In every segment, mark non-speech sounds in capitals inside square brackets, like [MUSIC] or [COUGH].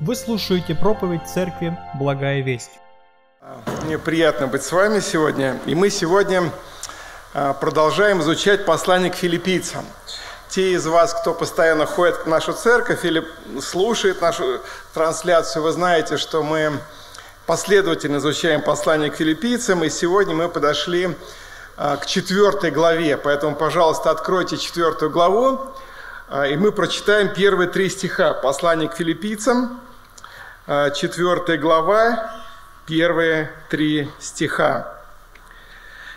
Вы слушаете проповедь церкви «Благая весть». Мне приятно быть с вами сегодня. И мы сегодня а, продолжаем изучать послание к филиппийцам. Те из вас, кто постоянно ходит в нашу церковь или слушает нашу трансляцию, вы знаете, что мы последовательно изучаем послание к филиппийцам, и сегодня мы подошли а, к четвертой главе. Поэтому, пожалуйста, откройте четвертую главу, а, и мы прочитаем первые три стиха послания к филиппийцам, 4 глава, первые три стиха.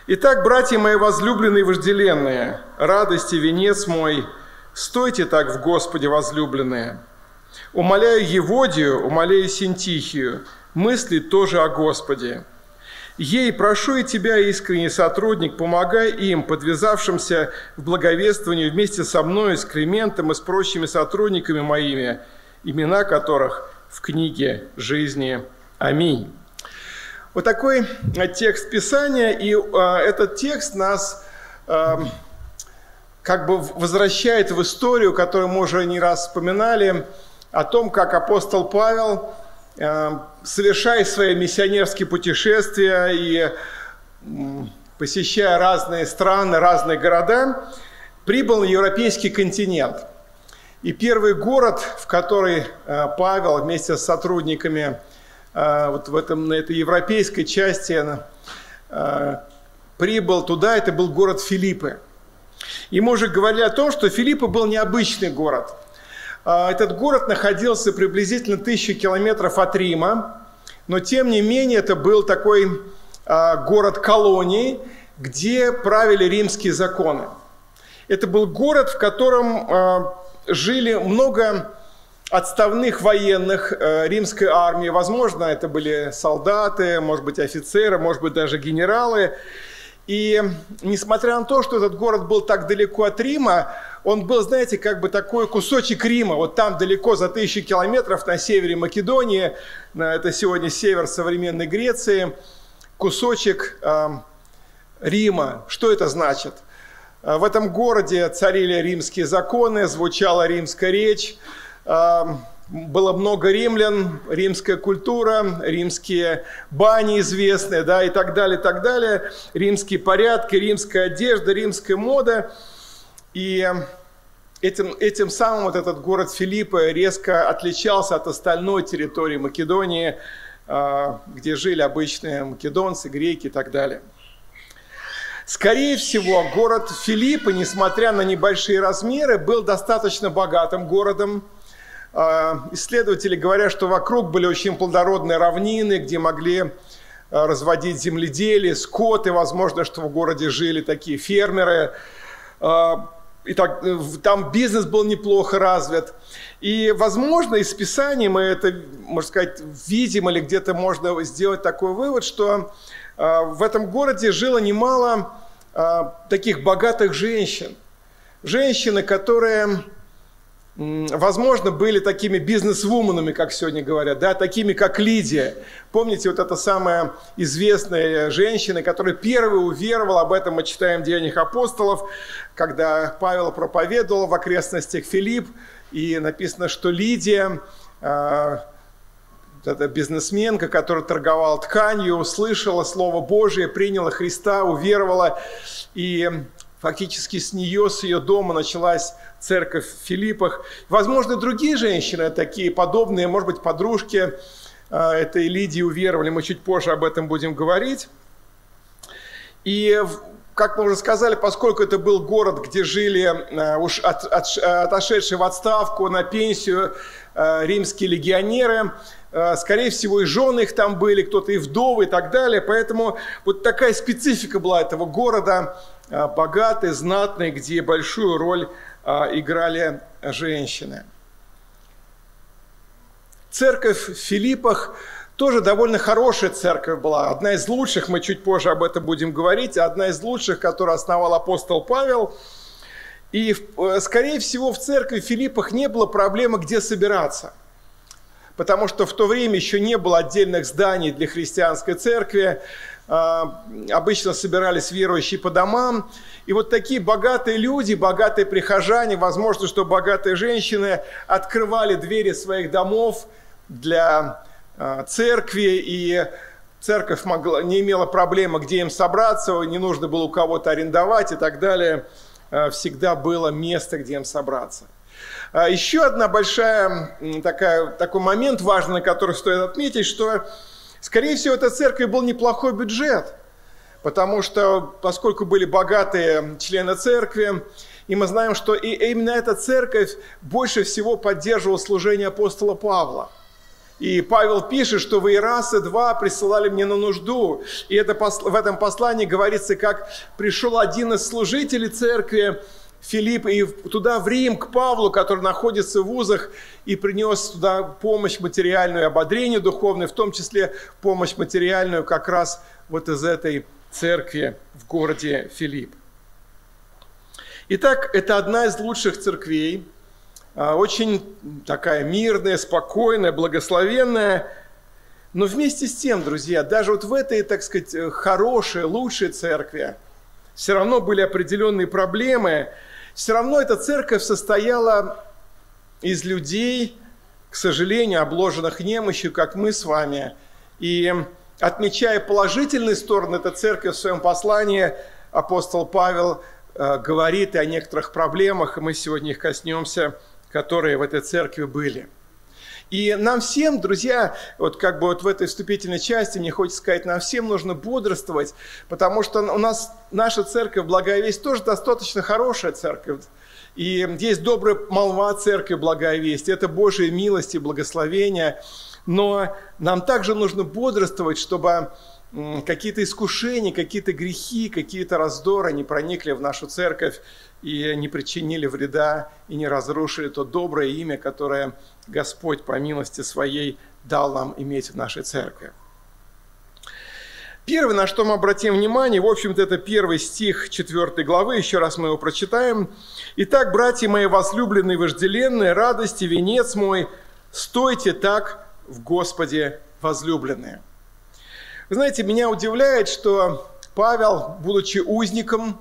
«Итак, братья мои возлюбленные и вожделенные, радости венец мой, стойте так в Господе возлюбленные. Умоляю Еводию, умоляю Синтихию, мысли тоже о Господе. Ей прошу и тебя, искренний сотрудник, помогай им, подвязавшимся в благовествовании вместе со мной, с Климентом и с прочими сотрудниками моими, имена которых в книге жизни. Аминь. Вот такой э, текст Писания, и э, этот текст нас э, как бы возвращает в историю, которую мы уже не раз вспоминали, о том, как апостол Павел, э, совершая свои миссионерские путешествия и посещая разные страны, разные города, прибыл на европейский континент – и первый город, в который э, Павел вместе с сотрудниками э, вот в этом, на этой европейской части э, прибыл туда, это был город Филиппы. И мы уже говорили о том, что Филиппы был необычный город. Этот город находился приблизительно тысячу километров от Рима, но тем не менее это был такой город колонии, где правили римские законы. Это был город, в котором жили много отставных военных э, римской армии. Возможно, это были солдаты, может быть, офицеры, может быть, даже генералы. И несмотря на то, что этот город был так далеко от Рима, он был, знаете, как бы такой кусочек Рима, вот там далеко за тысячи километров на севере Македонии, это сегодня север современной Греции, кусочек э, Рима. Что это значит? Э, в этом городе царили римские законы, звучала римская речь, э, было много римлян, римская культура, римские бани известные, да, и так далее, и так далее, римские порядки, римская одежда, римская мода. И этим, этим самым вот этот город Филиппа резко отличался от остальной территории Македонии, э, где жили обычные македонцы, греки и так далее. Скорее всего, город Филиппы, несмотря на небольшие размеры, был достаточно богатым городом. А, исследователи говорят, что вокруг были очень плодородные равнины, где могли а, разводить земледелие, скот, и возможно, что в городе жили такие фермеры. А, и так, там бизнес был неплохо развит. И, возможно, из Писания мы это, можно сказать, видим или где-то можно сделать такой вывод, что в этом городе жило немало а, таких богатых женщин. Женщины, которые, возможно, были такими бизнес-вуменами, как сегодня говорят, да, такими, как Лидия. Помните, вот эта самая известная женщина, которая первая уверовала, об этом мы читаем в Деяниях апостолов, когда Павел проповедовал в окрестностях Филипп, и написано, что Лидия, а, эта бизнесменка, которая торговала тканью, услышала Слово Божие, приняла Христа, уверовала, и фактически с нее, с ее дома началась церковь в Филиппах. Возможно, другие женщины, такие подобные, может быть, подружки а, этой Лидии уверовали, мы чуть позже об этом будем говорить. И как мы уже сказали, поскольку это был город, где жили а, уж от, от, отошедшие в отставку на пенсию а, римские легионеры, Э, скорее всего, и жены их там были, кто-то и вдовы и так далее. Поэтому вот такая специфика была этого города, э, богатый, знатный, где большую роль э, играли женщины. Церковь в Филиппах тоже довольно хорошая церковь была. Одна из лучших, мы чуть позже об этом будем говорить, одна из лучших, которую основал апостол Павел. И, скорее всего, в церкви в Филиппах не было проблемы, где собираться – потому что в то время еще не было отдельных зданий для христианской церкви, а, обычно собирались верующие по домам. И вот такие богатые люди, богатые прихожане, возможно, что богатые женщины открывали двери своих домов для э, церкви, и церковь могла, не имела проблемы, где им собраться, не нужно было у кого-то арендовать и так далее. Э, всегда было место, где им собраться. А еще одна большая такая, такой момент важный, который стоит отметить, что, скорее всего, эта церковь был неплохой бюджет, потому что, поскольку были богатые члены церкви, и мы знаем, что и именно эта церковь больше всего поддерживала служение апостола Павла. И Павел пишет, что вы и раз, и два присылали мне на нужду. И это, в этом послании говорится, как пришел один из служителей церкви, Филипп, и туда в Рим, к Павлу, который находится в вузах, и принес туда помощь материальную, ободрение духовное, в том числе помощь материальную как раз вот из этой церкви в городе Филипп. Итак, это одна из лучших церквей, очень такая мирная, спокойная, благословенная. Но вместе с тем, друзья, даже вот в этой, так сказать, хорошей, лучшей церкви все равно были определенные проблемы. Все равно эта церковь состояла из людей, к сожалению, обложенных немощью, как мы с вами. И отмечая положительные стороны этой церкви в своем послании, апостол Павел Э, говорит и о некоторых проблемах, и мы сегодня их коснемся, которые в этой церкви были. И нам всем, друзья, вот как бы вот в этой вступительной части, мне хочется сказать, нам всем нужно бодрствовать, потому что у нас наша церковь, Благая Весть, тоже достаточно хорошая церковь. И есть добрая молва церкви, Благая Весть. Это Божья милость и благословение. Но нам также нужно бодрствовать, чтобы какие-то искушения, какие-то грехи, какие-то раздоры не проникли в нашу церковь и не причинили вреда и не разрушили то доброе имя, которое Господь по милости своей дал нам иметь в нашей церкви. Первое, на что мы обратим внимание, в общем-то, это первый стих 4 главы, еще раз мы его прочитаем. «Итак, братья мои возлюбленные, вожделенные, радости, венец мой, стойте так в Господе возлюбленные». Вы знаете, меня удивляет, что Павел, будучи узником,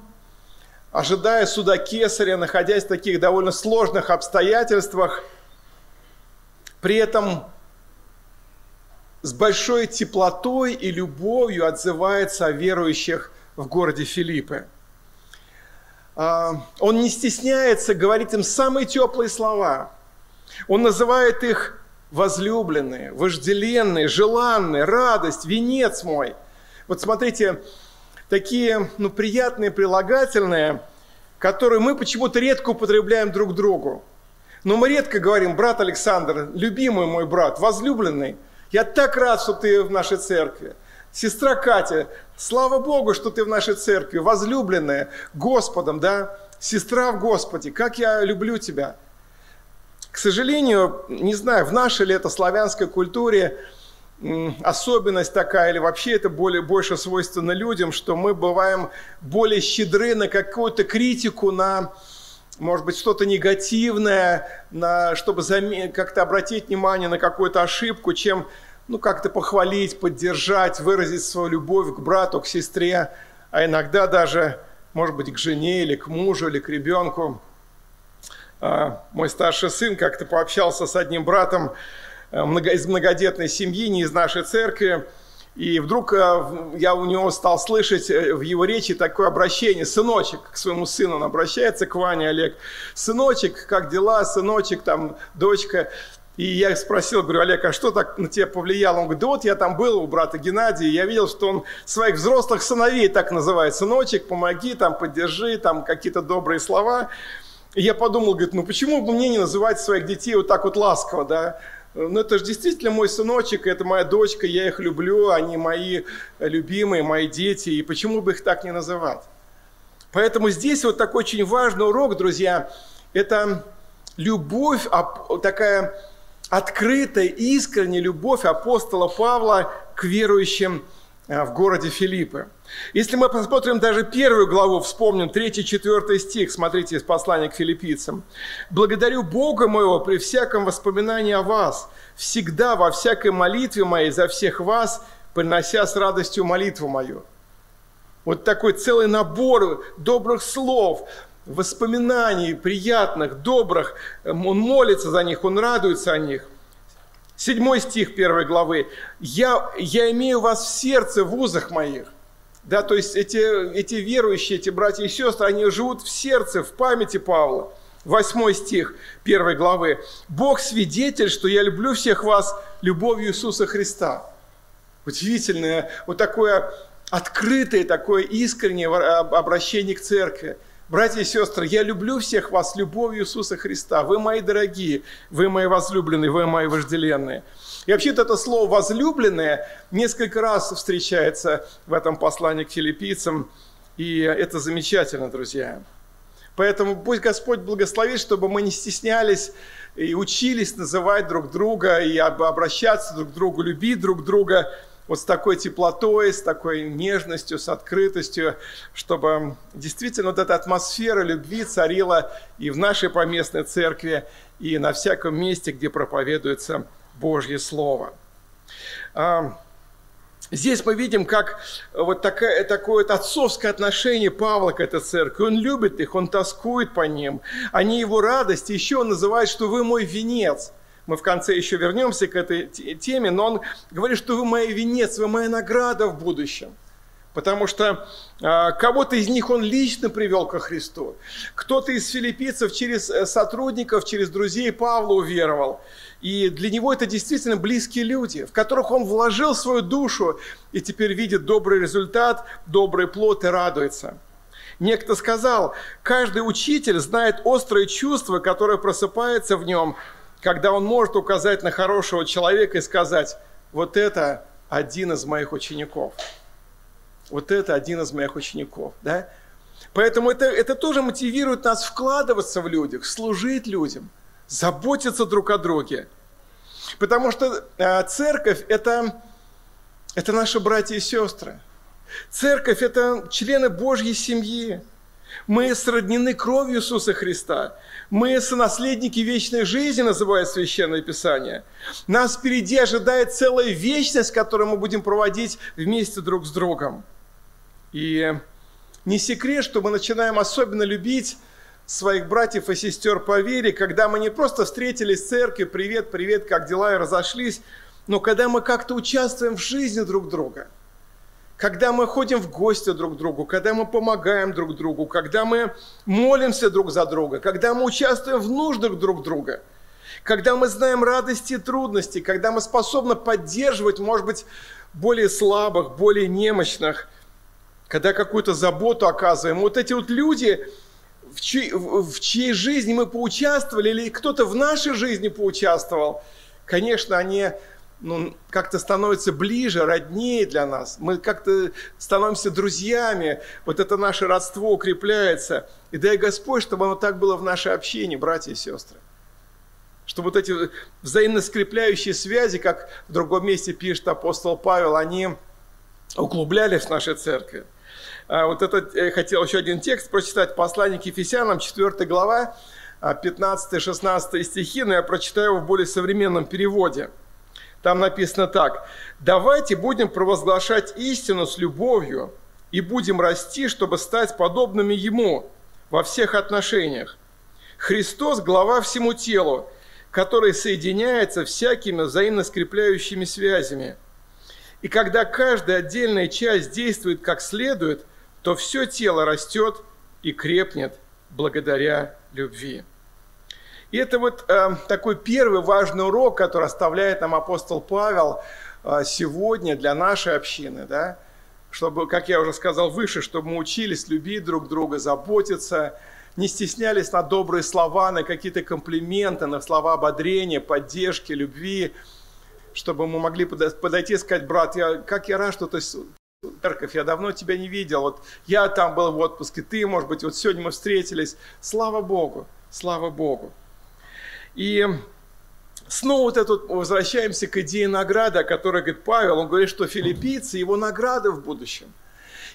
ожидая суда Кесаря, находясь в таких довольно сложных обстоятельствах, при этом с большой теплотой и любовью отзывается о верующих в городе Филиппы. А, он не стесняется говорить им самые теплые слова. Он называет их возлюбленные, вожделенные, желанные, радость, венец мой. Вот смотрите, такие ну, приятные прилагательные, которые мы почему-то редко употребляем друг другу. Но мы редко говорим, брат Александр, любимый мой брат, возлюбленный, я так рад, что ты в нашей церкви. Сестра Катя, слава Богу, что ты в нашей церкви, возлюбленная Господом, да? Сестра в Господе, как я люблю тебя. К сожалению, не знаю, в нашей ли это славянской культуре особенность такая, или вообще это более, больше свойственно людям, что мы бываем более щедры на какую-то критику, на, может быть, что-то негативное, на, чтобы как-то обратить внимание на какую-то ошибку, чем ну, как-то похвалить, поддержать, выразить свою любовь к брату, к сестре, а иногда даже, может быть, к жене или к мужу, или к ребенку. А, мой старший сын как-то пообщался с одним братом э, из многодетной семьи, не из нашей церкви, и вдруг э, я у него стал слышать э, в его речи такое обращение. Сыночек, к своему сыну он обращается, к Ване Олег. Сыночек, как дела? Сыночек, там, дочка. И я спросил, говорю, Олег, а что так на тебя повлияло? Он говорит, да вот я там был у брата Геннадия, и я видел, что он своих взрослых сыновей так называет. Сыночек, помоги, там, поддержи, там, какие-то добрые слова. И я подумал, говорит, ну почему бы мне не называть своих детей вот так вот ласково, да? Ну это же действительно мой сыночек, это моя дочка, я их люблю, они мои любимые, мои дети, и почему бы их так не называть? Поэтому здесь вот такой очень важный урок, друзья, это любовь, такая открытая, искренняя любовь апостола Павла к верующим э, в городе Филиппы. Если мы посмотрим даже первую главу, вспомним 3-4 стих, смотрите, из послания к филиппийцам. «Благодарю Бога моего при всяком воспоминании о вас, всегда во всякой молитве моей за всех вас, принося с радостью молитву мою». Вот такой целый набор добрых слов, воспоминаний приятных, добрых. Он молится за них, он радуется о них. Седьмой стих первой главы. «Я, я имею вас в сердце, в узах моих». Да, то есть эти, эти верующие, эти братья и сестры, они живут в сердце, в памяти Павла. Восьмой стих первой главы. «Бог свидетель, что я люблю всех вас любовью Иисуса Христа». Удивительное, вот такое открытое, такое искреннее обращение к церкви. Братья и сестры, я люблю всех вас любовью Иисуса Христа. Вы мои дорогие, вы мои возлюбленные, вы мои вожделенные. И вообще-то это слово «возлюбленное» несколько раз встречается в этом послании к филиппийцам, и это замечательно, друзья. Поэтому пусть Господь благословит, чтобы мы не стеснялись и учились называть друг друга, и обращаться друг к другу, любить друг друга вот с такой теплотой, с такой нежностью, с открытостью, чтобы действительно вот эта атмосфера любви царила и в нашей поместной церкви, и на всяком месте, где проповедуется Божье Слово. А, здесь мы видим, как вот такое, такое вот отцовское отношение Павла к этой церкви. Он любит их, он тоскует по ним. Они его радость. Еще он называет, что вы мой венец. Мы в конце еще вернемся к этой теме, но он говорит, что вы мой венец, вы моя награда в будущем. Потому что а, кого-то из них он лично привел ко Христу. Кто-то из филиппийцев через э, сотрудников, через друзей Павла уверовал. И для него это действительно близкие люди, в которых он вложил свою душу и теперь видит добрый результат, добрый плод и радуется. Некто сказал, каждый учитель знает острые чувства, которые просыпаются в нем, когда он может указать на хорошего человека и сказать, вот это один из моих учеников. Вот это один из моих учеников. Да? Поэтому это, это тоже мотивирует нас вкладываться в людях, служить людям – заботиться друг о друге. Потому что э, церковь это, – это наши братья и сестры. Церковь – это члены Божьей семьи. Мы сроднены кровью Иисуса Христа. Мы сонаследники вечной жизни, называет Священное Писание. Нас впереди ожидает целая вечность, которую мы будем проводить вместе друг с другом. И не секрет, что мы начинаем особенно любить своих братьев и сестер по вере, когда мы не просто встретились в церкви, привет, привет, как дела, и разошлись, но когда мы как-то участвуем в жизни друг друга, когда мы ходим в гости друг к другу, когда мы помогаем друг другу, когда мы молимся друг за друга, когда мы участвуем в нуждах друг друга, когда мы знаем радости и трудности, когда мы способны поддерживать, может быть, более слабых, более немощных, когда какую-то заботу оказываем. Вот эти вот люди, в чьей, в чьей жизни мы поучаствовали, или кто-то в нашей жизни поучаствовал, конечно, они ну, как-то становятся ближе, роднее для нас. Мы как-то становимся друзьями. Вот это наше родство укрепляется. И дай Господь, чтобы оно так было в нашей общине, братья и сестры. Чтобы вот эти взаимно скрепляющие связи, как в другом месте пишет апостол Павел, они углублялись в нашей церкви. А, вот это я э, хотел еще один текст прочитать, послание к Ефесянам, 4 глава, 15-16 а, стихи, но я прочитаю его в более современном переводе. Там написано так. «Давайте будем провозглашать истину с любовью и будем расти, чтобы стать подобными Ему во всех отношениях. Христос – глава всему телу, который соединяется всякими взаимно скрепляющими связями. И когда каждая отдельная часть действует как следует, то все тело растет и крепнет благодаря любви. И это вот э, такой первый важный урок, который оставляет нам апостол Павел э, сегодня для нашей общины, да, чтобы, как я уже сказал выше, чтобы мы учились любить друг друга, заботиться, не стеснялись на добрые слова, на какие-то комплименты, на слова ободрения, поддержки, любви, чтобы мы могли подойти и сказать, брат, я, как я рад, что ты церковь, я давно тебя не видел, вот я там был в отпуске, ты, может быть, вот сегодня мы встретились. Слава Богу, слава Богу. И снова вот это возвращаемся к идее награды, о которой говорит Павел. Он говорит, что филиппийцы – его награды в будущем.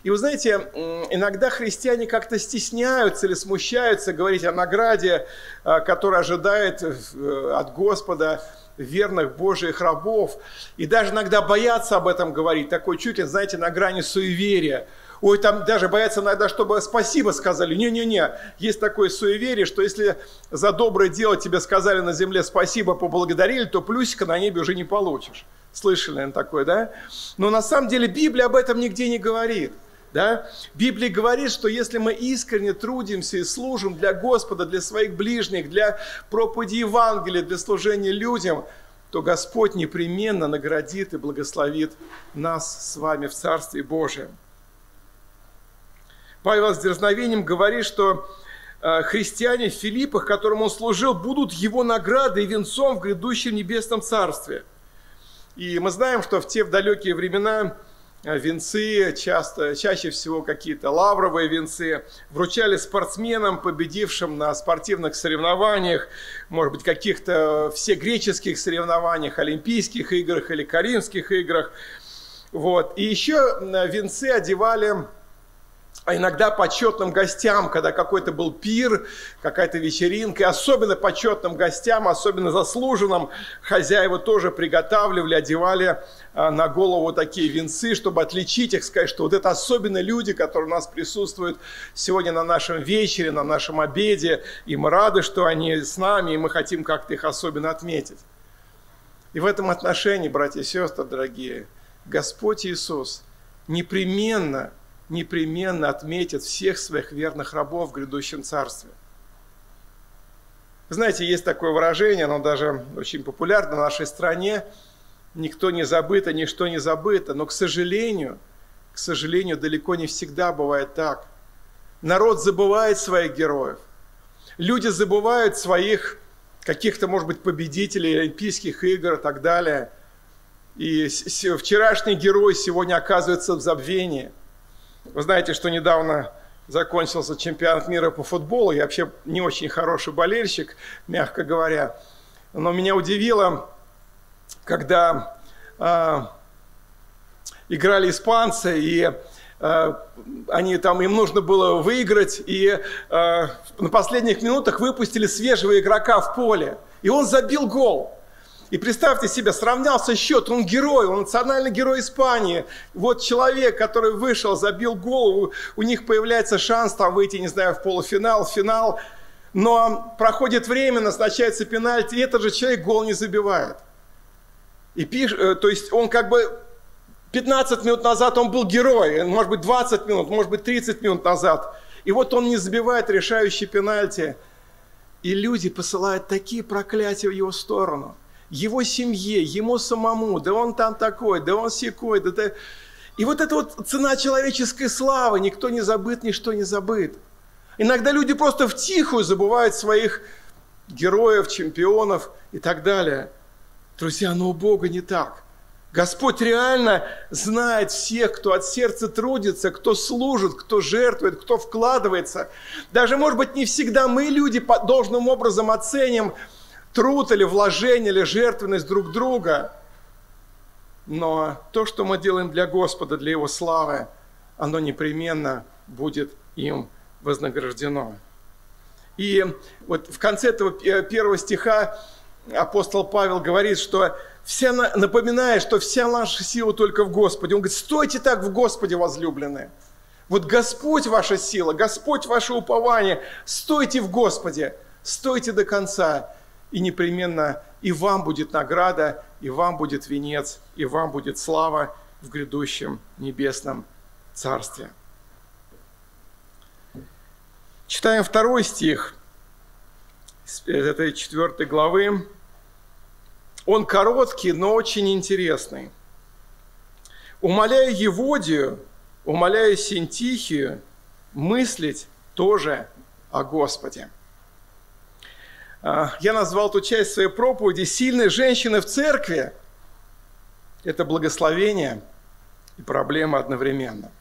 И вы знаете, иногда христиане как-то стесняются или смущаются говорить о награде, а, которая ожидает э, от Господа верных Божьих рабов. И даже иногда боятся об этом говорить, такой чуть ли, знаете, на грани суеверия. Ой, там даже боятся иногда, чтобы спасибо сказали. Не-не-не, есть такое суеверие, что если за доброе дело тебе сказали на земле спасибо, поблагодарили, то плюсика на небе уже не получишь. Слышали, наверное, такое, да? Но на самом деле Библия об этом нигде не говорит. Да? Библия говорит, что если мы искренне трудимся и служим для Господа, для своих ближних, для проповеди Евангелия, для служения людям, то Господь непременно наградит и благословит нас с вами в Царстве Божьем. Павел с дерзновением говорит, что э, христиане в Филиппах, которым он служил, будут его наградой и венцом в грядущем небесном Царстве. И мы знаем, что в те в далекие времена венцы, часто, чаще всего какие-то лавровые венцы, вручали спортсменам, победившим на спортивных соревнованиях, может быть, каких-то всегреческих соревнованиях, Олимпийских играх или Каримских играх. Вот. И еще э, венцы одевали а иногда почетным гостям, когда какой-то был пир, какая-то вечеринка, и особенно почетным гостям, особенно заслуженным, хозяева тоже приготавливали, одевали а, на голову такие венцы, чтобы отличить их, сказать, что вот это особенно люди, которые у нас присутствуют сегодня на нашем вечере, на нашем обеде, и мы рады, что они с нами, и мы хотим как-то их особенно отметить. И в этом отношении, братья и сестры, дорогие, Господь Иисус непременно – непременно отметит всех своих верных рабов в грядущем царстве. Знаете, есть такое выражение, оно даже очень популярно в нашей стране. Никто не забыто, ничто не забыто. Но, к сожалению, к сожалению, далеко не всегда бывает так. Народ забывает своих героев. Люди забывают своих каких-то, может быть, победителей Олимпийских игр и так далее. И вчерашний герой сегодня оказывается в забвении – вы знаете, что недавно закончился чемпионат мира по футболу. Я вообще не очень хороший болельщик, мягко говоря. Но меня удивило, когда э, играли испанцы, и э, они там, им нужно было выиграть, и э, на последних минутах выпустили свежего игрока в поле. И он забил гол. И представьте себе, сравнялся счет, он герой, он национальный герой Испании. Вот человек, который вышел, забил голову, у них появляется шанс там выйти, не знаю, в полуфинал, финал. Но проходит время, назначается пенальти, и этот же человек гол не забивает. И пиш, э, то есть он как бы 15 минут назад он был герой, может быть 20 минут, может быть 30 минут назад. И вот он не забивает решающий пенальти. И люди посылают такие проклятия в его сторону – его семье, ему самому, да он там такой, да он секой, да, да. И вот эта вот цена человеческой славы, никто не забыт, ничто не забыт. Иногда люди просто в тихую забывают своих героев, чемпионов и так далее. Друзья, но у Бога не так. Господь реально знает всех, кто от сердца трудится, кто служит, кто жертвует, кто вкладывается. Даже, может быть, не всегда мы, люди, должным образом оценим труд или вложение, или жертвенность друг друга. Но то, что мы делаем для Господа, для Его славы, оно непременно будет им вознаграждено. И вот в конце этого первого стиха апостол Павел говорит, что вся, напоминая, что вся наша сила только в Господе. Он говорит, стойте так в Господе, возлюбленные. Вот Господь ваша сила, Господь ваше упование, стойте в Господе, стойте до конца и непременно и вам будет награда, и вам будет венец, и вам будет слава в грядущем небесном царстве. Читаем второй стих этой четвертой главы. Он короткий, но очень интересный. Умоляю Еводию, умоляю Синтихию мыслить тоже о Господе. А, я назвал ту часть своей проповеди «Сильные женщины в церкви» – это благословение и проблема одновременно.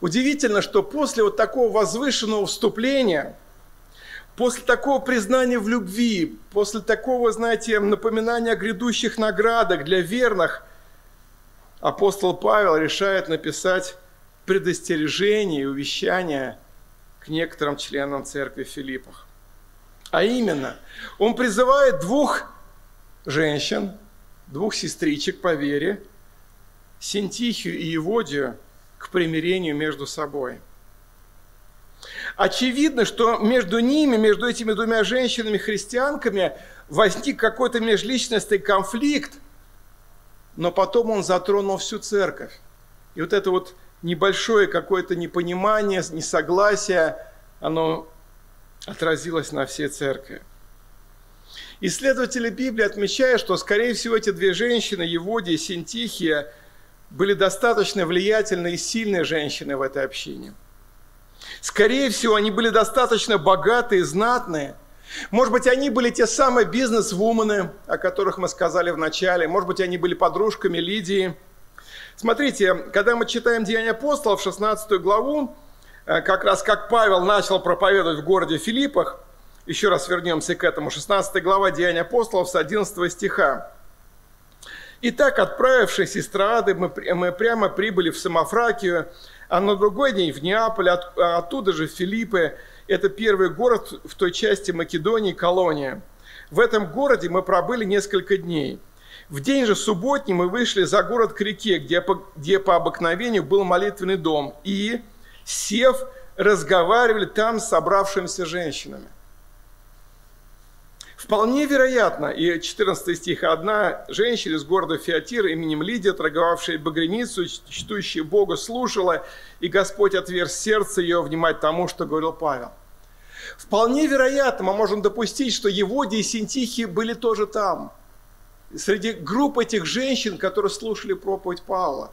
Удивительно, что после вот такого возвышенного вступления, после такого признания в любви, после такого, знаете, напоминания о грядущих наградах для верных, апостол Павел решает написать предостережение и увещание к некоторым членам церкви Филиппах. А именно, он призывает двух женщин, двух сестричек по вере, Синтихию и Еводию, к примирению между собой. Очевидно, что между ними, между этими двумя женщинами-христианками возник какой-то межличностный конфликт, но потом он затронул всю церковь. И вот это вот небольшое какое-то непонимание, несогласие, оно отразилось на всей церкви. Исследователи Библии отмечают, что, скорее всего, эти две женщины, Еводия и Синтихия, были достаточно влиятельные и сильные женщины в этой общине. Скорее всего, они были достаточно богатые, знатные. Может быть, они были те самые бизнес-вумены, о которых мы сказали в начале. Может быть, они были подружками Лидии. Смотрите, когда мы читаем Деяния апостолов, 16 главу, как раз как Павел начал проповедовать в городе Филиппах, еще раз вернемся к этому, 16 глава Деяния апостолов с 11 стиха. Итак, отправившись из Троады, мы, мы прямо прибыли в Самофракию, а на другой день в Неаполь, от, оттуда же в Филиппы. Это первый город в той части Македонии, колония. В этом городе мы пробыли несколько дней. В день же субботний мы вышли за город к реке, где где по обыкновению был молитвенный дом, и, сев, разговаривали там с собравшимися женщинами. Вполне вероятно, и 14 стих, одна женщина из города Фиатира именем Лидия, торговавшая багряницу, чтущая Бога, слушала, и Господь отверз сердце ее внимать тому, что говорил Павел. Вполне вероятно, мы можем допустить, что Еводия и Синтихи были тоже там, среди групп этих женщин, которые слушали проповедь Павла.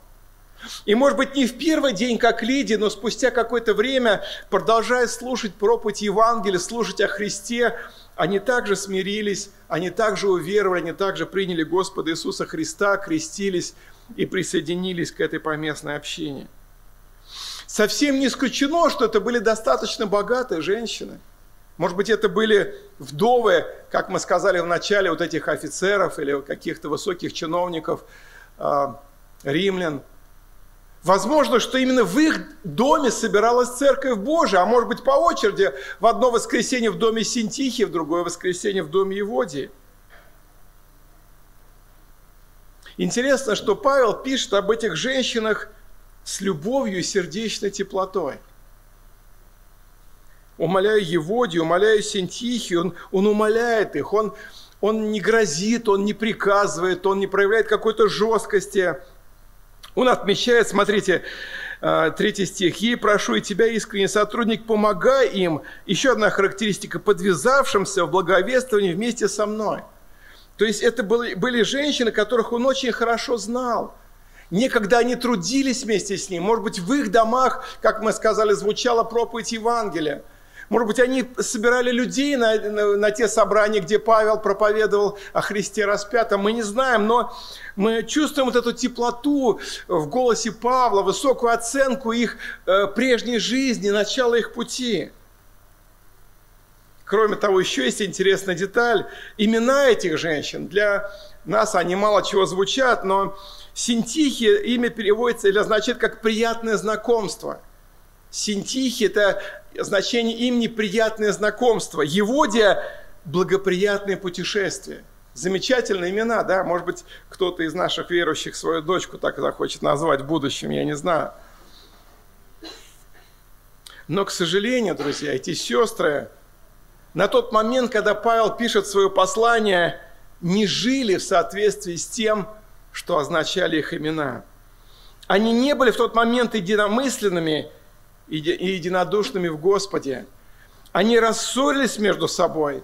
И, может быть, не в первый день, как Лидия, но спустя какое-то время, продолжая слушать проповедь Евангелия, слушать о Христе, они также смирились, они также уверовали, они также приняли Господа Иисуса Христа, крестились и присоединились к этой поместной общине. Совсем не исключено, что это были достаточно богатые женщины. Может быть, это были вдовы, как мы сказали в начале, вот этих офицеров или каких-то высоких чиновников, а, римлян, Возможно, что именно в их доме собиралась Церковь Божия, а может быть по очереди, в одно воскресенье в доме Синтихи, в другое воскресенье в доме Еводии. Интересно, что Павел пишет об этих женщинах с любовью и сердечной теплотой. Умоляю Еводию, умоляю Синтихию, он, он умоляет их, он, он не грозит, он не приказывает, он не проявляет какой-то жесткости – он отмечает, смотрите, э, третий стих. «Ей прошу и тебя, искренний сотрудник, помогай им». Еще одна характеристика – подвязавшимся в благовествовании вместе со мной. То есть это были, женщины, которых он очень хорошо знал. Некогда они трудились вместе с ним. Может быть, в их домах, как мы сказали, звучала проповедь Евангелия – может быть, они собирали людей на, на, на те собрания, где Павел проповедовал о Христе распятом. Мы не знаем, но мы чувствуем вот эту теплоту в голосе Павла, высокую оценку их э, прежней жизни, начала их пути. Кроме того, еще есть интересная деталь. Имена этих женщин, для нас они мало чего звучат, но Синтихия имя переводится или означает как «приятное знакомство». Синтихи – это значение имени «приятное знакомство». Еводия – благоприятное путешествие. Замечательные имена, да? Может быть, кто-то из наших верующих свою дочку так захочет назвать в будущем, я не знаю. Но, к сожалению, друзья, эти сестры на тот момент, когда Павел пишет свое послание, не жили в соответствии с тем, что означали их имена. Они не были в тот момент единомысленными и единодушными в Господе. Они рассорились между собой,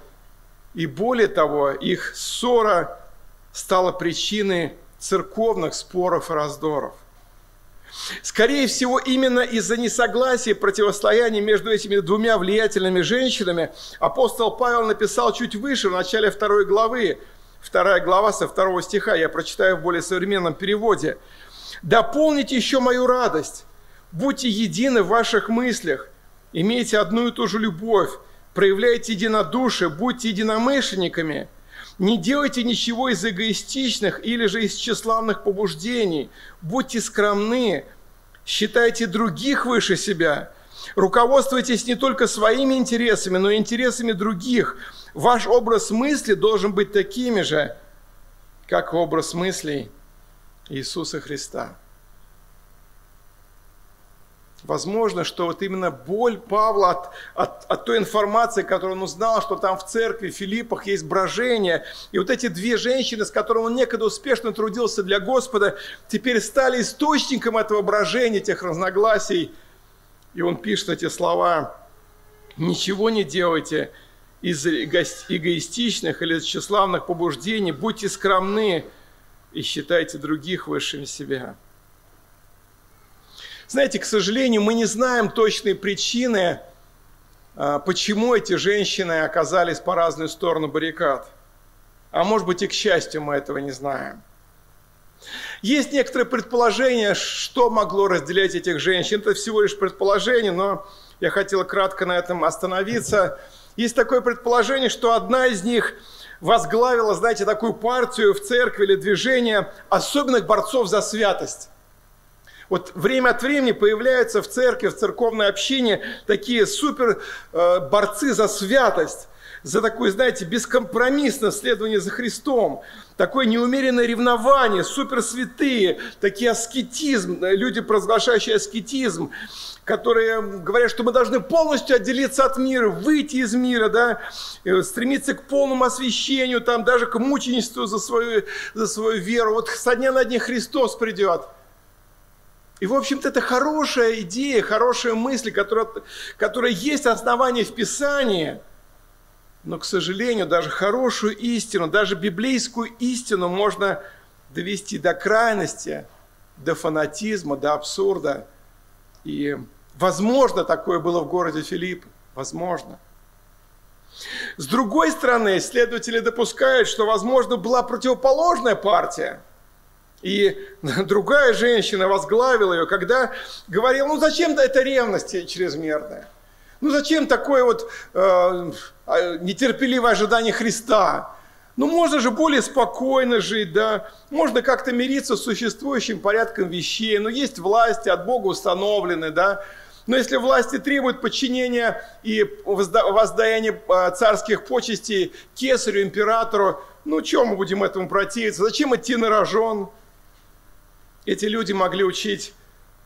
и более того, их ссора стала причиной церковных споров и раздоров. Скорее всего, именно из-за несогласия и противостояния между этими двумя влиятельными женщинами апостол Павел написал чуть выше, в начале второй главы, вторая глава со второго стиха, я прочитаю в более современном переводе. «Дополните еще мою радость, Будьте едины в ваших мыслях, имейте одну и ту же любовь, проявляйте единодушие, будьте единомышленниками. Не делайте ничего из эгоистичных или же из тщеславных побуждений. Будьте скромны, считайте других выше себя. Руководствуйтесь не только своими интересами, но и интересами других. Ваш образ мысли должен быть такими же, как образ мыслей Иисуса Христа. Возможно, что вот именно боль Павла от, от, от той информации, которую он узнал, что там в церкви, в Филиппах есть брожение, и вот эти две женщины, с которыми он некогда успешно трудился для Господа, теперь стали источником этого брожения, тех разногласий. И он пишет эти слова, «Ничего не делайте из эгоистичных или тщеславных побуждений, будьте скромны и считайте других высшими себя». Знаете, к сожалению, мы не знаем точные причины, а, почему эти женщины оказались по разные стороны баррикад. А может быть и к счастью мы этого не знаем. Есть некоторые предположения, что могло разделять этих женщин. Это всего лишь предположение, но я хотел кратко на этом остановиться. Есть такое предположение, что одна из них возглавила, знаете, такую партию в церкви или движение особенных борцов за святость. Вот время от времени появляются в церкви, в церковной общине такие супер э, борцы за святость, за такое, знаете, бескомпромиссное следование за Христом, такое неумеренное ревнование, супер святые, такие аскетизм, люди, провозглашающие аскетизм, которые говорят, что мы должны полностью отделиться от мира, выйти из мира, да, стремиться к полному освящению, там, даже к мученичеству за свою, за свою веру. Вот со дня на день Христос придет – и, в общем-то, это хорошая идея, хорошая мысль, которая, которая есть основание в Писании. Но, к сожалению, даже хорошую истину, даже библейскую истину можно довести до крайности, до фанатизма, до абсурда. И, возможно, такое было в городе Филипп. Возможно. С другой стороны, исследователи допускают, что, возможно, была противоположная партия – и [LAUGHS] другая женщина возглавила ее, когда говорила, ну зачем-то это ревность чрезмерная. Ну зачем такое вот э, а, нетерпеливое ожидание Христа? Ну можно же более спокойно жить, да, можно как-то мириться с существующим порядком вещей, но есть власти от Бога установлены, да, но если власти требуют подчинения и воздаяния а, царских почестей кесарю, императору, ну чем мы будем этому противиться? Зачем идти на рожон? Эти люди могли учить,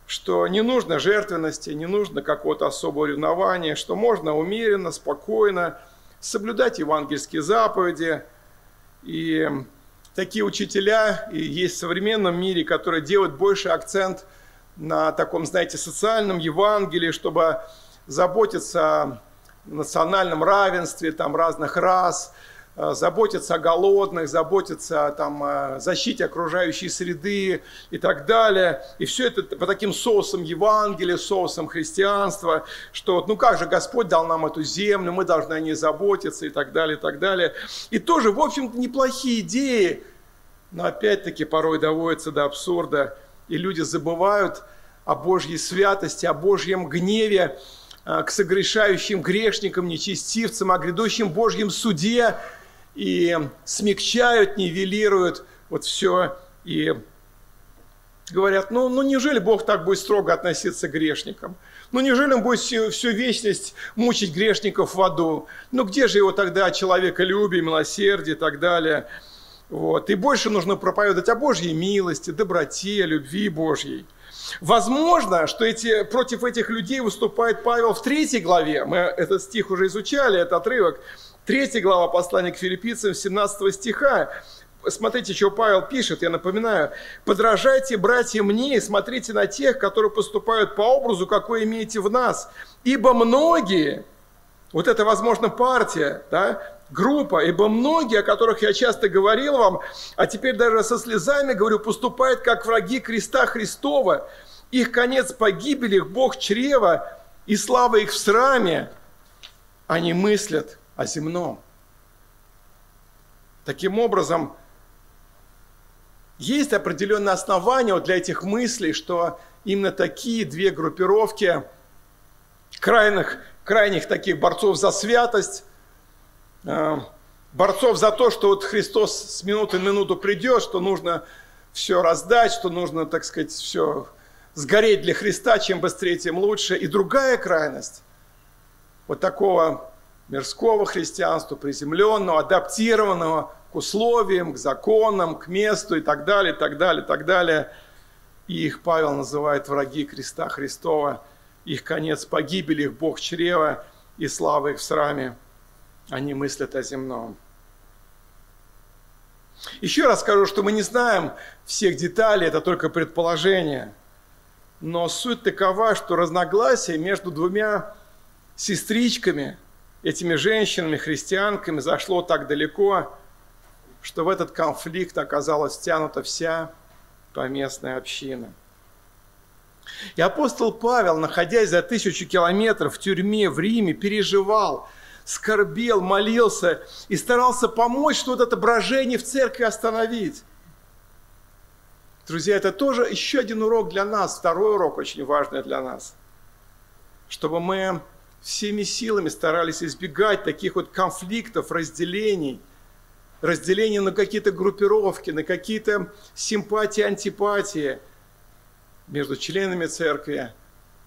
что не нужно жертвенности, не нужно какого-то особого ревнования, что можно умеренно, спокойно соблюдать евангельские заповеди. И такие учителя и есть в современном мире, которые делают больше акцент на таком, знаете, социальном Евангелии, чтобы заботиться о национальном равенстве там, разных рас, заботиться о голодных, заботиться там, о защите окружающей среды и так далее. И все это по таким соусам Евангелия, соусам христианства, что ну как же Господь дал нам эту землю, мы должны о ней заботиться и так далее, и так далее. И тоже, в общем-то, неплохие идеи, но опять-таки порой доводится до абсурда, и люди забывают о Божьей святости, о Божьем гневе, э, к согрешающим грешникам, нечестивцам, о грядущем Божьем суде, и смягчают, нивелируют вот все и говорят, ну, ну неужели Бог так будет строго относиться к грешникам? Ну неужели Он будет всю, всю вечность мучить грешников в аду? Ну где же его тогда человеколюбие, милосердие и так далее? Вот. И больше нужно проповедовать о Божьей милости, доброте, любви Божьей. Возможно, что эти, против этих людей выступает Павел в третьей главе. Мы этот стих уже изучали, этот отрывок. Третья глава послания к филиппийцам, 17 стиха. Смотрите, что Павел пишет, я напоминаю. «Подражайте, братья, мне и смотрите на тех, которые поступают по образу, какой имеете в нас. Ибо многие, вот это, возможно, партия, да, группа, ибо многие, о которых я часто говорил вам, а теперь даже со слезами говорю, поступают как враги креста Христова. Их конец погибели, их Бог чрева, и слава их в сраме. Они мыслят о земном. Таким образом, есть определенные основания для этих мыслей, что именно такие две группировки крайних, крайних таких борцов за святость, э, борцов за то, что вот Христос с минуты на минуту придет, что нужно все раздать, что нужно, так сказать, все сгореть для Христа, чем быстрее, тем лучше. И другая крайность вот такого мирского христианства, приземленного, адаптированного к условиям, к законам, к месту и так далее, и так далее, и так далее. И их Павел называет враги креста Христова. их конец погибель, их Бог чрева и слава их в сраме. Они мыслят о земном. Еще раз скажу, что мы не знаем всех деталей, это только предположение. Но суть такова, что разногласие между двумя сестричками, этими женщинами, христианками, зашло так далеко, что в этот конфликт оказалась втянута вся поместная община. И апостол Павел, находясь за тысячу километров в тюрьме в Риме, переживал, скорбел, молился и старался помочь что-то это брожение в церкви остановить. Друзья, это тоже еще один урок для нас, второй урок очень важный для нас. Чтобы мы всеми силами старались избегать таких вот конфликтов, разделений, разделений на какие-то группировки, на какие-то симпатии, антипатии между членами церкви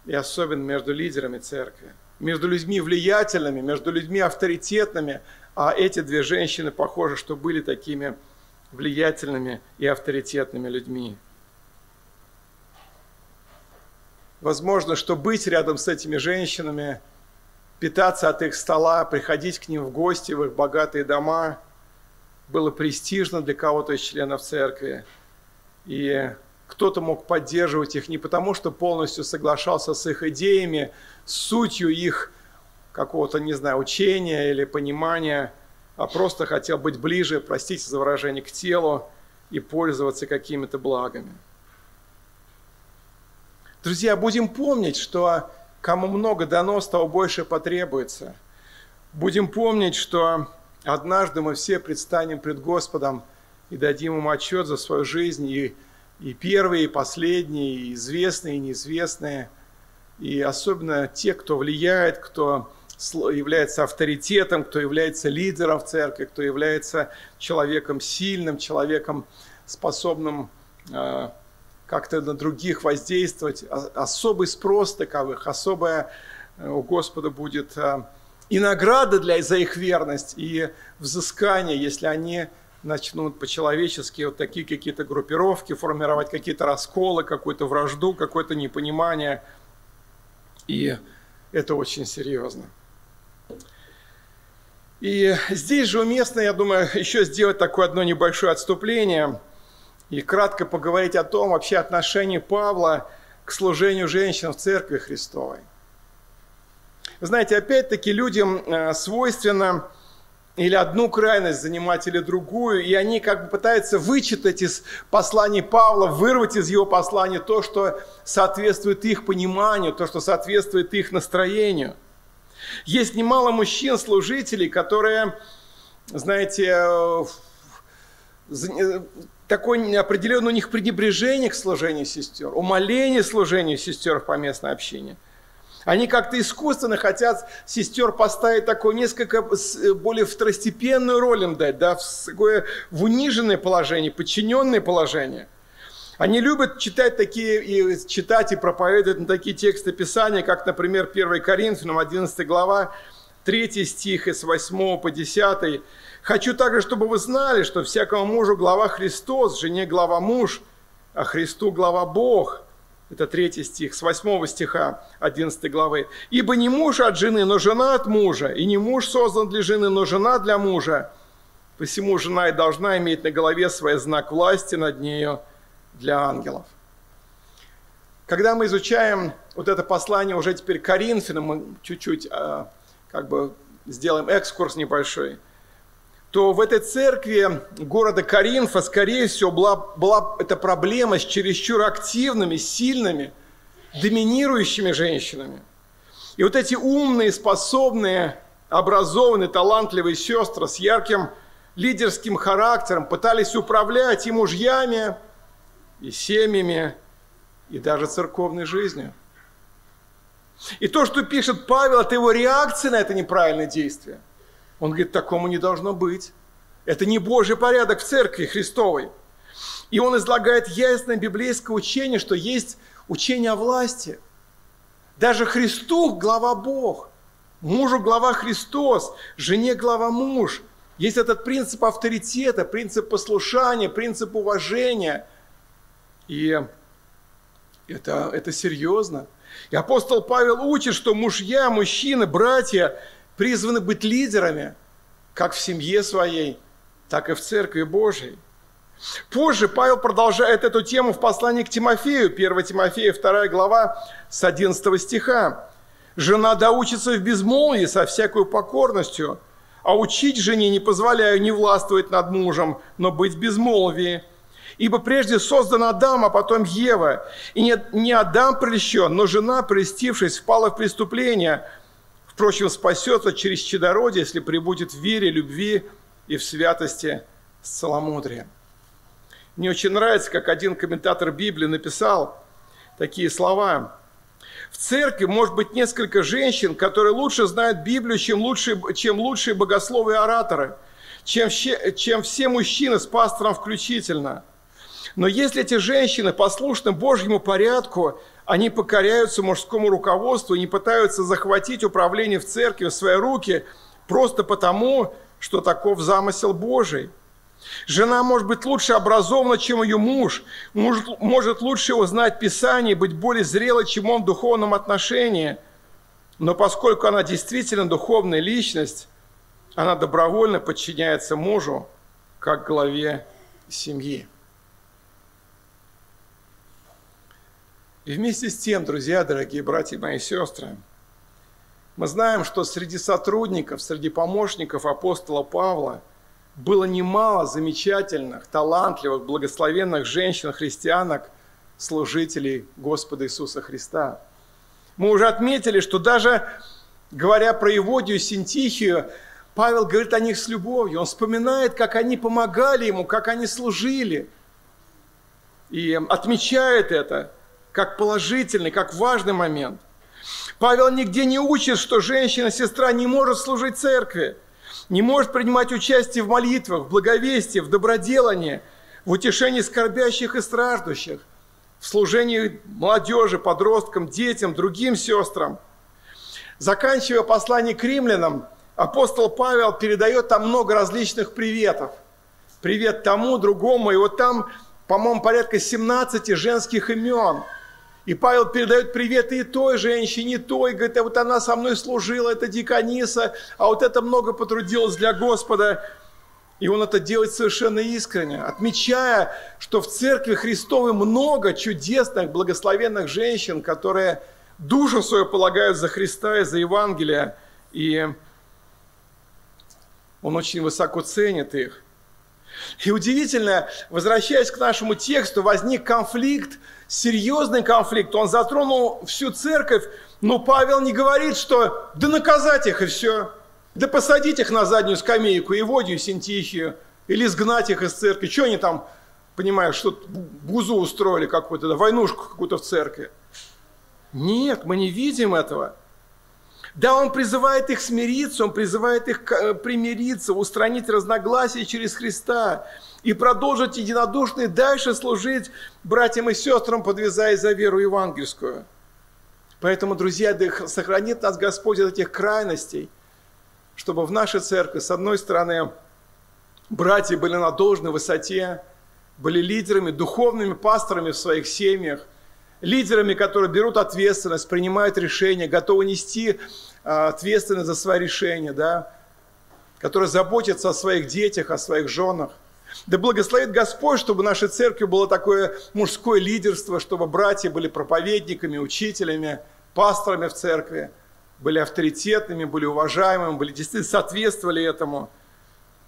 и особенно между лидерами церкви, между людьми влиятельными, между людьми авторитетными, а эти две женщины, похоже, что были такими влиятельными и авторитетными людьми. Возможно, что быть рядом с этими женщинами – питаться от их стола, приходить к ним в гости, в их богатые дома, было престижно для кого-то из членов церкви. И кто-то мог поддерживать их не потому, что полностью соглашался с их идеями, с сутью их какого-то, не знаю, учения или понимания, а просто хотел быть ближе, простите за выражение, к телу и пользоваться какими-то благами. Друзья, будем помнить, что Кому много дано, того больше потребуется. Будем помнить, что однажды мы все предстанем пред Господом и дадим ему отчет за свою жизнь, и, и первые, и последние, и известные, и неизвестные, и особенно те, кто влияет, кто является авторитетом, кто является лидером в церкви, кто является человеком сильным, человеком способным а, как-то на других воздействовать. Особый спрос таковых, особая э, у Господа будет э, и награда для, за их верность, и взыскание, если они начнут по-человечески вот такие какие-то группировки формировать, какие-то расколы, какую-то вражду, какое-то непонимание. И это очень серьезно. И здесь же уместно, я думаю, еще сделать такое одно небольшое отступление – и кратко поговорить о том вообще отношении Павла к служению женщин в Церкви Христовой. Вы знаете, опять-таки людям э, свойственно или одну крайность занимать, или другую, и они как бы пытаются вычитать из посланий Павла, вырвать из его послания то, что соответствует их пониманию, то, что соответствует их настроению. Есть немало мужчин-служителей, которые, знаете, э, такое определенное у них пренебрежение к служению сестер, умоление служению сестер в поместной общине. Они как-то искусственно хотят сестер поставить такое несколько более второстепенную роль им дать, да, в, такое, в униженное положение, подчиненное положение. Они любят читать такие, и читать и проповедовать на такие тексты Писания, как, например, 1 Коринфянам, 11 глава, 3 стих, с 8 по 10. Хочу также, чтобы вы знали, что всякому мужу глава Христос, жене глава муж, а Христу глава Бог. Это третий стих, с 8 стиха 11 главы. «Ибо не муж от жены, но жена от мужа, и не муж создан для жены, но жена для мужа. Посему жена и должна иметь на голове свой знак власти над нею для ангелов». Когда мы изучаем вот это послание уже теперь Коринфянам, мы чуть-чуть а, как бы сделаем экскурс небольшой – то в этой церкви города Каринфа, скорее всего, была, была эта проблема с чересчур активными, сильными, доминирующими женщинами. И вот эти умные, способные, образованные, талантливые сестры с ярким лидерским характером пытались управлять и мужьями, и семьями, и даже церковной жизнью. И то, что пишет Павел, это его реакция на это неправильное действие – он говорит, такому не должно быть. Это не Божий порядок в церкви Христовой. И он излагает ясное библейское учение, что есть учение о власти. Даже Христу глава Бог, мужу глава Христос, жене глава муж. Есть этот принцип авторитета, принцип послушания, принцип уважения. И это, это серьезно. И апостол Павел учит, что мужья, мужчины, братья призваны быть лидерами, как в семье своей, так и в Церкви Божией. Позже Павел продолжает эту тему в послании к Тимофею, 1 Тимофея, 2 глава, с 11 стиха. «Жена доучится в безмолвии со всякой покорностью, а учить жене не позволяю не властвовать над мужем, но быть в безмолвии. Ибо прежде создан Адам, а потом Ева. И не, не Адам прельщен, но жена, прельстившись, впала в преступление. Впрочем, спасется через чадородие, если прибудет в вере, любви и в святости с целомудрием. Мне очень нравится, как один комментатор Библии написал такие слова. В церкви может быть несколько женщин, которые лучше знают Библию, чем лучшие, чем лучшие богословы и ораторы, чем, чем все мужчины с пастором включительно. Но если эти женщины послушны Божьему порядку, они покоряются мужскому руководству и не пытаются захватить управление в церкви в свои руки просто потому, что таков замысел Божий – Жена может быть лучше образована, чем ее муж, может, может лучше узнать Писание, быть более зрелой, чем он в духовном отношении. Но поскольку она действительно духовная личность, она добровольно подчиняется мужу, как главе семьи. И вместе с тем, друзья, дорогие братья и мои сестры, мы знаем, что среди сотрудников, среди помощников апостола Павла – было немало замечательных, талантливых, благословенных женщин-христианок, служителей Господа Иисуса Христа. Мы уже отметили, что даже говоря про Еводию и Синтихию, Павел говорит о них с любовью. Он вспоминает, как они помогали ему, как они служили. И отмечает это как положительный, как важный момент. Павел нигде не учит, что женщина-сестра не может служить церкви не может принимать участие в молитвах, в благовестии, в доброделании, в утешении скорбящих и страждущих, в служении молодежи, подросткам, детям, другим сестрам. Заканчивая послание к римлянам, апостол Павел передает там много различных приветов. Привет тому, другому, и вот там, по-моему, порядка 17 женских имен – и Павел передает привет и той женщине, и той, говорит, а вот она со мной служила, это дикониса, а вот это много потрудилась для Господа. И он это делает совершенно искренне, отмечая, что в Церкви Христовой много чудесных, благословенных женщин, которые душу свою полагают за Христа и за Евангелие. И он очень высоко ценит их. И удивительно, возвращаясь к нашему тексту, возник конфликт, серьезный конфликт. Он затронул всю церковь, но Павел не говорит, что да наказать их и все. Да посадить их на заднюю скамейку, и Водию, Синтихию, или сгнать их из церкви. Что они там, понимаешь, что бузу устроили какую-то, да, войнушку какую-то в церкви. Нет, мы не видим этого. Да, он призывает их смириться, он призывает их э, примириться, устранить разногласия через Христа и продолжить единодушно и дальше служить братьям и сестрам, подвязая за веру евангельскую. Поэтому, друзья, да сохранит нас Господь от этих крайностей, чтобы в нашей церкви, с одной стороны, братья были на должной высоте, были лидерами, духовными пасторами в своих семьях, лидерами, которые берут ответственность, принимают решения, готовы нести а, ответственность за свои решения, да, которые заботятся о своих детях, о своих женах. Да благословит Господь, чтобы в нашей церкви было такое мужское лидерство, чтобы братья были проповедниками, учителями, пасторами в церкви, были авторитетными, были уважаемыми, были действительно соответствовали этому.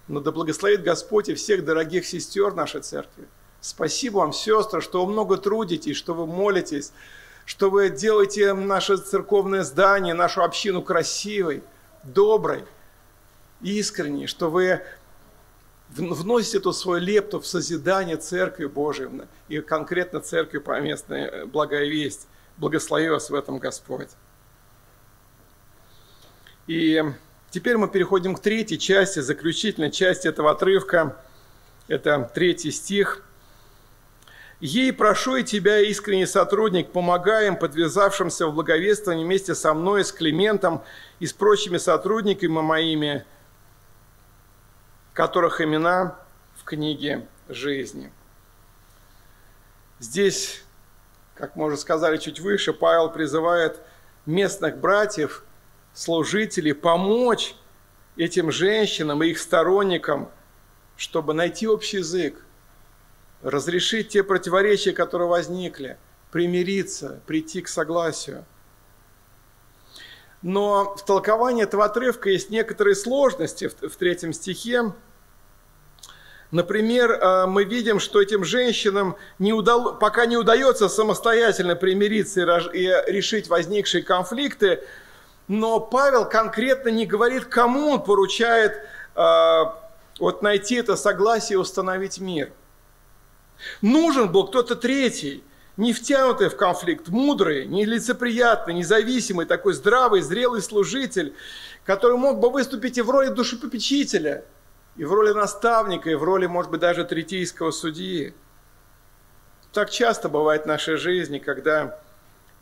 Но да благословит Господь и всех дорогих сестер нашей церкви. Спасибо вам, сестры, что вы много трудитесь, что вы молитесь, что вы делаете наше церковное здание, нашу общину красивой, доброй, искренней, что вы вносите эту свою лепту в созидание Церкви Божией и конкретно Церкви поместной э, Благая Весть. Благослови вас в этом Господь. И теперь мы переходим к третьей части, заключительной части этого отрывка. Это третий стих – Ей прошу и тебя, искренний сотрудник, помогаем подвязавшимся в благовествовании вместе со мной, с Климентом и с прочими сотрудниками моими, которых имена в книге жизни. Здесь как мы уже сказали чуть выше, Павел призывает местных братьев, служителей помочь этим женщинам и их сторонникам, чтобы найти общий язык, разрешить те противоречия, которые возникли, примириться, прийти к согласию. Но в толковании этого отрывка есть некоторые сложности в третьем стихе. Например, э, мы видим, что этим женщинам не удал... пока не удается самостоятельно примириться и решить возникшие конфликты, но Павел конкретно не говорит, кому он поручает э, вот найти это согласие и установить мир. Нужен был кто-то третий, не втянутый в конфликт, мудрый, нелицеприятный, независимый, такой здравый, зрелый служитель, который мог бы выступить и в роли душепопечителя, и в роли наставника, и в роли, может быть, даже третейского судьи. Так часто бывает в нашей жизни, когда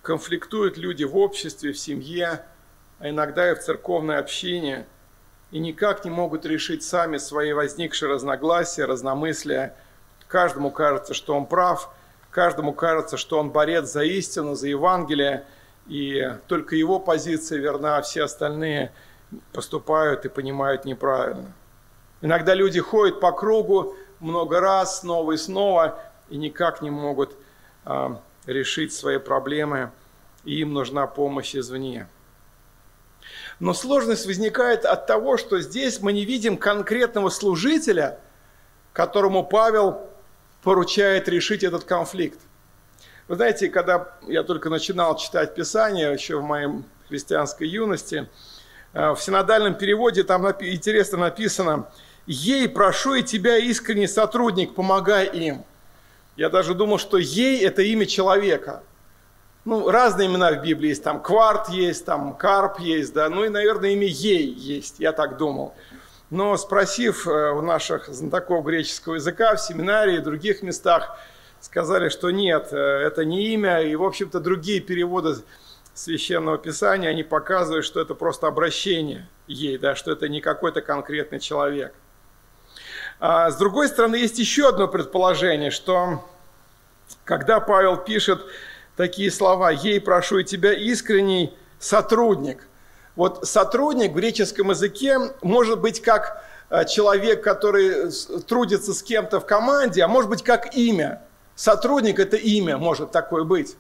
конфликтуют люди в обществе, в семье, а иногда и в церковной общине, и никак не могут решить сами свои возникшие разногласия, разномыслия. Каждому кажется, что он прав, каждому кажется, что он борец за истину, за Евангелие, и только его позиция верна, а все остальные поступают и понимают неправильно. Иногда люди ходят по кругу много раз, снова и снова, и никак не могут а, решить свои проблемы, и им нужна помощь извне. Но сложность возникает от того, что здесь мы не видим конкретного служителя, которому Павел поручает решить этот конфликт. Вы знаете, когда я только начинал читать Писание, еще в моей христианской юности, э, в синодальном переводе там интересно написано «Ей прошу и тебя, искренний сотрудник, помогай им». Я даже думал, что «ей» – это имя человека – ну, разные имена в Библии есть, там Кварт есть, там Карп есть, да, ну и, наверное, имя Ей есть, я так думал. Но спросив э, у наших знатоков греческого языка в семинарии и других местах, сказали, что нет, э, это не имя, и, в общем-то, другие переводы Священного Писания, они показывают, что это просто обращение ей, да, что это не какой-то конкретный человек. А с другой стороны, есть еще одно предположение, что когда Павел пишет такие слова. «Ей прошу и тебя искренний сотрудник». Вот сотрудник в греческом языке может быть как э, человек, который трудится с кем-то в команде, а может быть как имя. Сотрудник – это имя, может такое быть.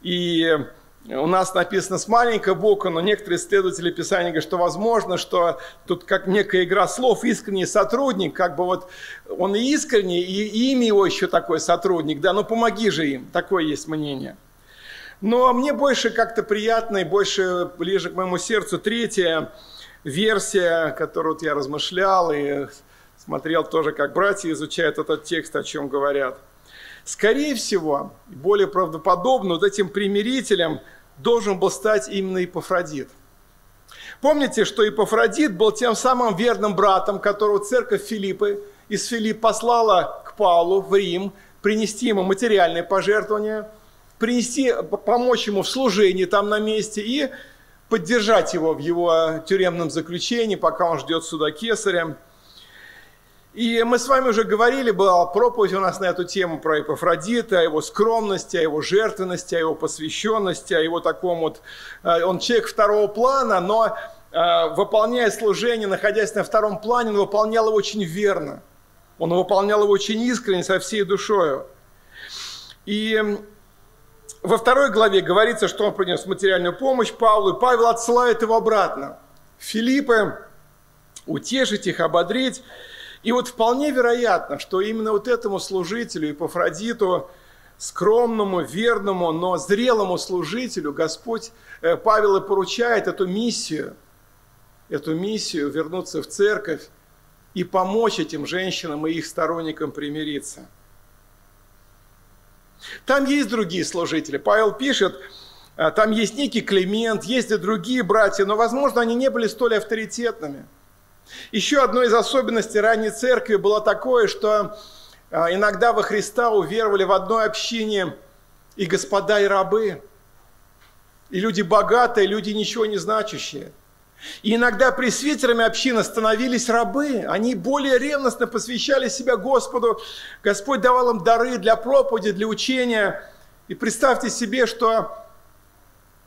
И у нас написано с маленькой буквы, но некоторые исследователи Писания говорят, что возможно, что тут как некая игра слов, искренний сотрудник, как бы вот он и искренний, и имя его еще такой сотрудник, да, ну помоги же им, такое есть мнение. Но мне больше как-то приятно и больше ближе к моему сердцу третья версия, которую вот я размышлял и смотрел тоже, как братья изучают этот текст, о чем говорят – Скорее всего, более правдоподобно, вот этим примирителем должен был стать именно Ипофродит. Помните, что Ипофродит был тем самым верным братом, которого церковь Филиппы из Филипп послала к Павлу в Рим, принести ему материальные пожертвования, принести, помочь ему в служении там на месте и поддержать его в его тюремном заключении, пока он ждет суда кесаря. И мы с вами уже говорили, была проповедь у нас на эту тему про Эпофродита, о его скромности, о его жертвенности, о его посвященности, о его таком вот... Э, он человек второго плана, но э, выполняя служение, находясь на втором плане, он выполнял его очень верно. Он выполнял его очень искренне, со всей душою. И во второй главе говорится, что он принес материальную помощь Павлу, и Павел отсылает его обратно. Филиппы, утешить их, ободрить. И вот вполне вероятно, что именно вот этому служителю, Епафродиту, скромному, верному, но зрелому служителю Господь, э, Павел и поручает эту миссию, эту миссию вернуться в церковь и помочь этим женщинам и их сторонникам примириться. Там есть другие служители. Павел пишет, э, там есть некий Климент, есть и другие братья, но, возможно, они не были столь авторитетными – еще одной из особенностей ранней церкви было такое, что а, иногда во Христа уверовали в одной общине и господа, и рабы, и люди богатые, и люди ничего не значащие. И иногда пресвитерами общины становились рабы, они более ревностно посвящали себя Господу, Господь давал им дары для проповеди, для учения, И представьте себе, что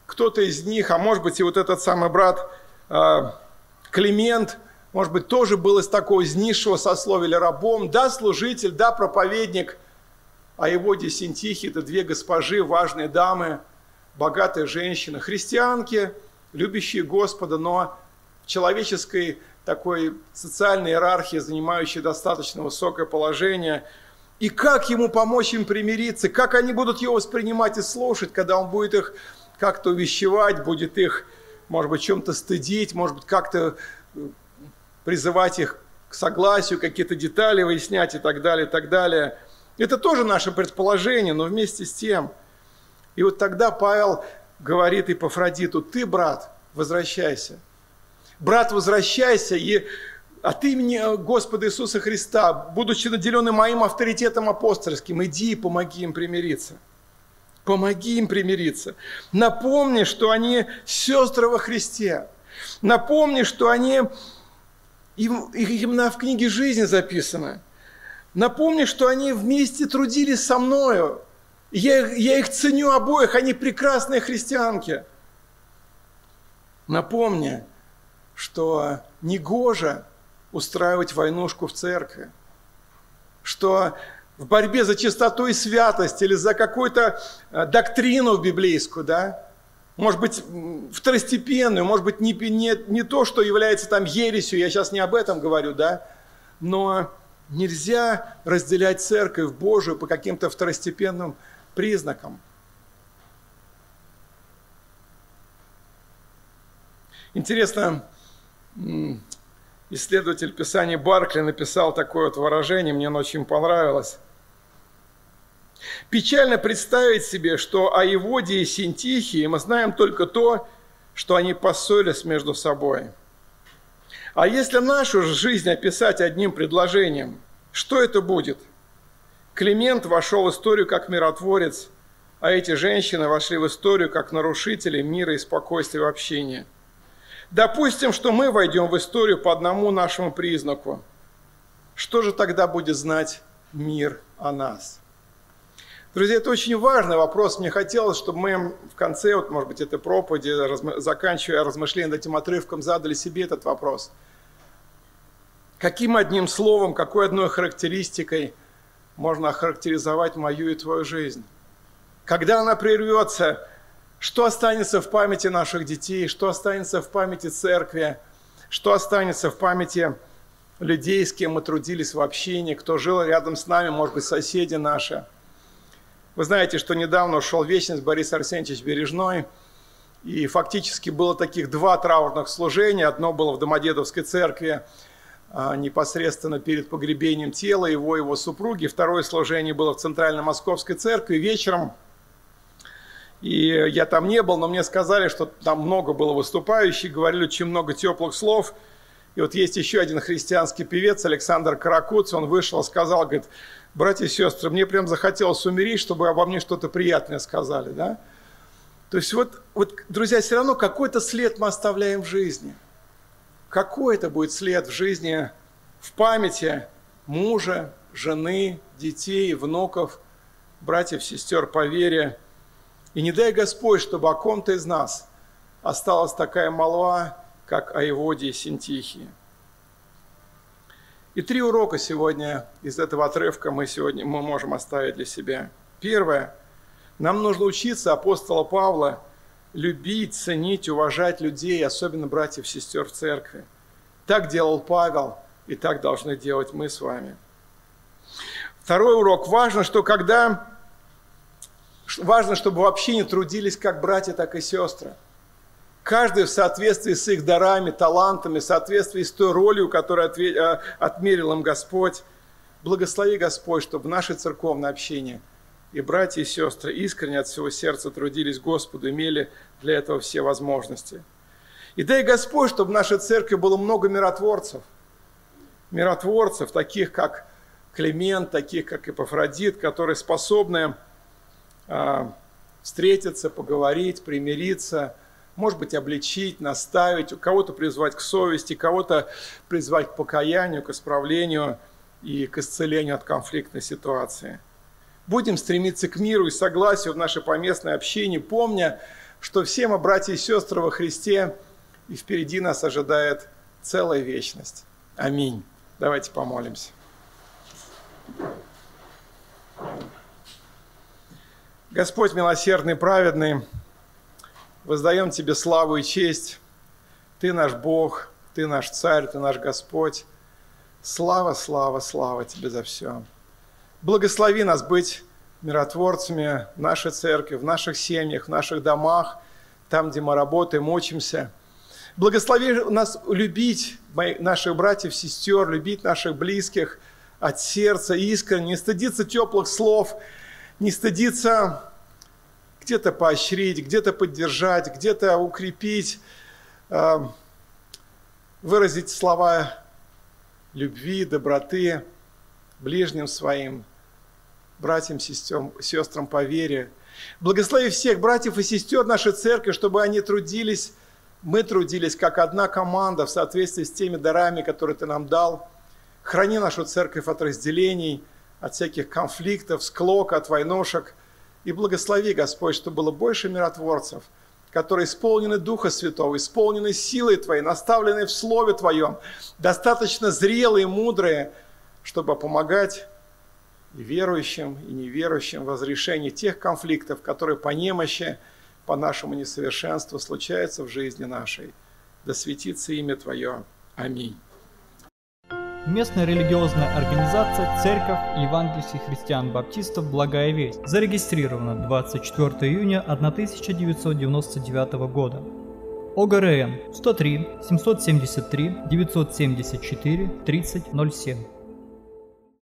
кто-то из них, а может быть и вот этот самый брат э, Климент, может быть, тоже был из такого, из низшего сословия или рабом, да, служитель, да, проповедник, а его Десентихи – это две госпожи, важные дамы, богатые женщины, христианки, любящие Господа, но в человеческой такой социальной иерархии, занимающей достаточно высокое положение. И как ему помочь им примириться, как они будут его воспринимать и слушать, когда он будет их как-то увещевать, будет их, может быть, чем-то стыдить, может быть, как-то э, призывать их к согласию, какие-то детали выяснять и так далее, и так далее. Это тоже наше предположение, но вместе с тем. И вот тогда Павел говорит Ипофродиту, ты, брат, возвращайся. Брат, возвращайся, и от имени Господа Иисуса Христа, будучи наделенным моим авторитетом апостольским, иди и помоги им примириться. Помоги им примириться. Напомни, что они сестры во Христе. Напомни, что они, им, именно в книге жизни записано. Напомни, что они вместе трудились со мною. Я, я их ценю обоих, они прекрасные христианки. Напомни, что негоже устраивать войнушку в церкви, что в борьбе за чистоту и святость или за какую-то э, доктрину библейскую, да, может быть, второстепенную, может быть, не, не, не то, что является там ересью, я сейчас не об этом говорю, да, но нельзя разделять церковь Божию по каким-то второстепенным признакам. Интересно, исследователь Писания Баркли написал такое вот выражение, мне оно очень понравилось. Печально представить себе, что о Еводе и Синтихии мы знаем только то, что они поссорились между собой. А если нашу жизнь описать одним предложением, что это будет? Климент вошел в историю как миротворец, а эти женщины вошли в историю как нарушители мира и спокойствия в общении. Допустим, что мы войдем в историю по одному нашему признаку. Что же тогда будет знать мир о нас? Друзья, это очень важный вопрос. Мне хотелось, чтобы мы в конце, вот, может быть, этой проповеди, заканчивая размышления над этим отрывком, задали себе этот вопрос. Каким одним словом, какой одной характеристикой можно охарактеризовать мою и твою жизнь? Когда она прервется, что останется в памяти наших детей, что останется в памяти церкви, что останется в памяти людей, с кем мы трудились в общении, кто жил рядом с нами, может быть, соседи наши – вы знаете, что недавно ушел вечность Борис Арсеньевич Бережной, и фактически было таких два траурных служения. Одно было в Домодедовской церкви, непосредственно перед погребением тела его и его супруги. Второе служение было в Центральной Московской церкви вечером. И я там не был, но мне сказали, что там много было выступающих, говорили очень много теплых слов. И вот есть еще один христианский певец, Александр Каракуц, он вышел, сказал, говорит, братья и сестры, мне прям захотелось умереть, чтобы обо мне что-то приятное сказали, да? То есть вот, вот, друзья, все равно какой-то след мы оставляем в жизни. Какой это будет след в жизни, в памяти мужа, жены, детей, внуков, братьев, сестер по вере. И не дай Господь, чтобы о ком-то из нас осталась такая молва, как о Еводе и Синтихии. И три урока сегодня из этого отрывка мы сегодня мы можем оставить для себя. Первое. Нам нужно учиться апостола Павла любить, ценить, уважать людей, особенно братьев и сестер в церкви. Так делал Павел, и так должны делать мы с вами. Второй урок. Важно, что когда... Важно, чтобы вообще не трудились как братья, так и сестры – каждый в соответствии с их дарами, талантами, в соответствии с той ролью, которую э, отмерил им Господь. Благослови Господь, чтобы наше церковное общение и братья и сестры искренне от всего сердца трудились Господу, имели для этого все возможности. И дай Господь, чтобы в нашей церкви было много миротворцев. Миротворцев, таких как Климент, таких как Эпофродит, которые способны а, встретиться, поговорить, примириться – может быть, обличить, наставить, кого-то призвать к совести, кого-то призвать к покаянию, к исправлению и к исцелению от конфликтной ситуации. Будем стремиться к миру и согласию в нашей поместной общине, помня, что все мы братья и сестры во Христе, и впереди нас ожидает целая вечность. Аминь. Давайте помолимся. Господь милосердный, праведный, воздаем Тебе славу и честь. Ты наш Бог, Ты наш Царь, Ты наш Господь. Слава, слава, слава Тебе за все. Благослови нас быть миротворцами в нашей церкви, в наших семьях, в наших домах, там, где мы работаем, учимся. Благослови нас любить наших братьев, сестер, любить наших близких от сердца, искренне, не стыдиться теплых слов, не стыдиться где-то поощрить, где-то поддержать, где-то укрепить, э, выразить слова любви, доброты ближним своим, братьям, сестрам, сестрам по вере. Благослови всех братьев и сестер нашей церкви, чтобы они трудились, мы трудились как одна команда в соответствии с теми дарами, которые Ты нам дал. Храни нашу церковь от разделений, от всяких конфликтов, склок, от войнушек. И благослови, Господь, чтобы было больше миротворцев, которые исполнены Духа Святого, исполнены силой Твоей, наставлены в Слове Твоем, достаточно зрелые, мудрые, чтобы помогать и верующим, и неверующим в разрешении тех конфликтов, которые по немощи, по нашему несовершенству случаются в жизни нашей. Да светится имя Твое. Аминь. Местная религиозная организация Церковь Евангельских христиан-баптистов «Благая весть» зарегистрирована 24 июня 1999 года. ОГРН 103 773 974 3007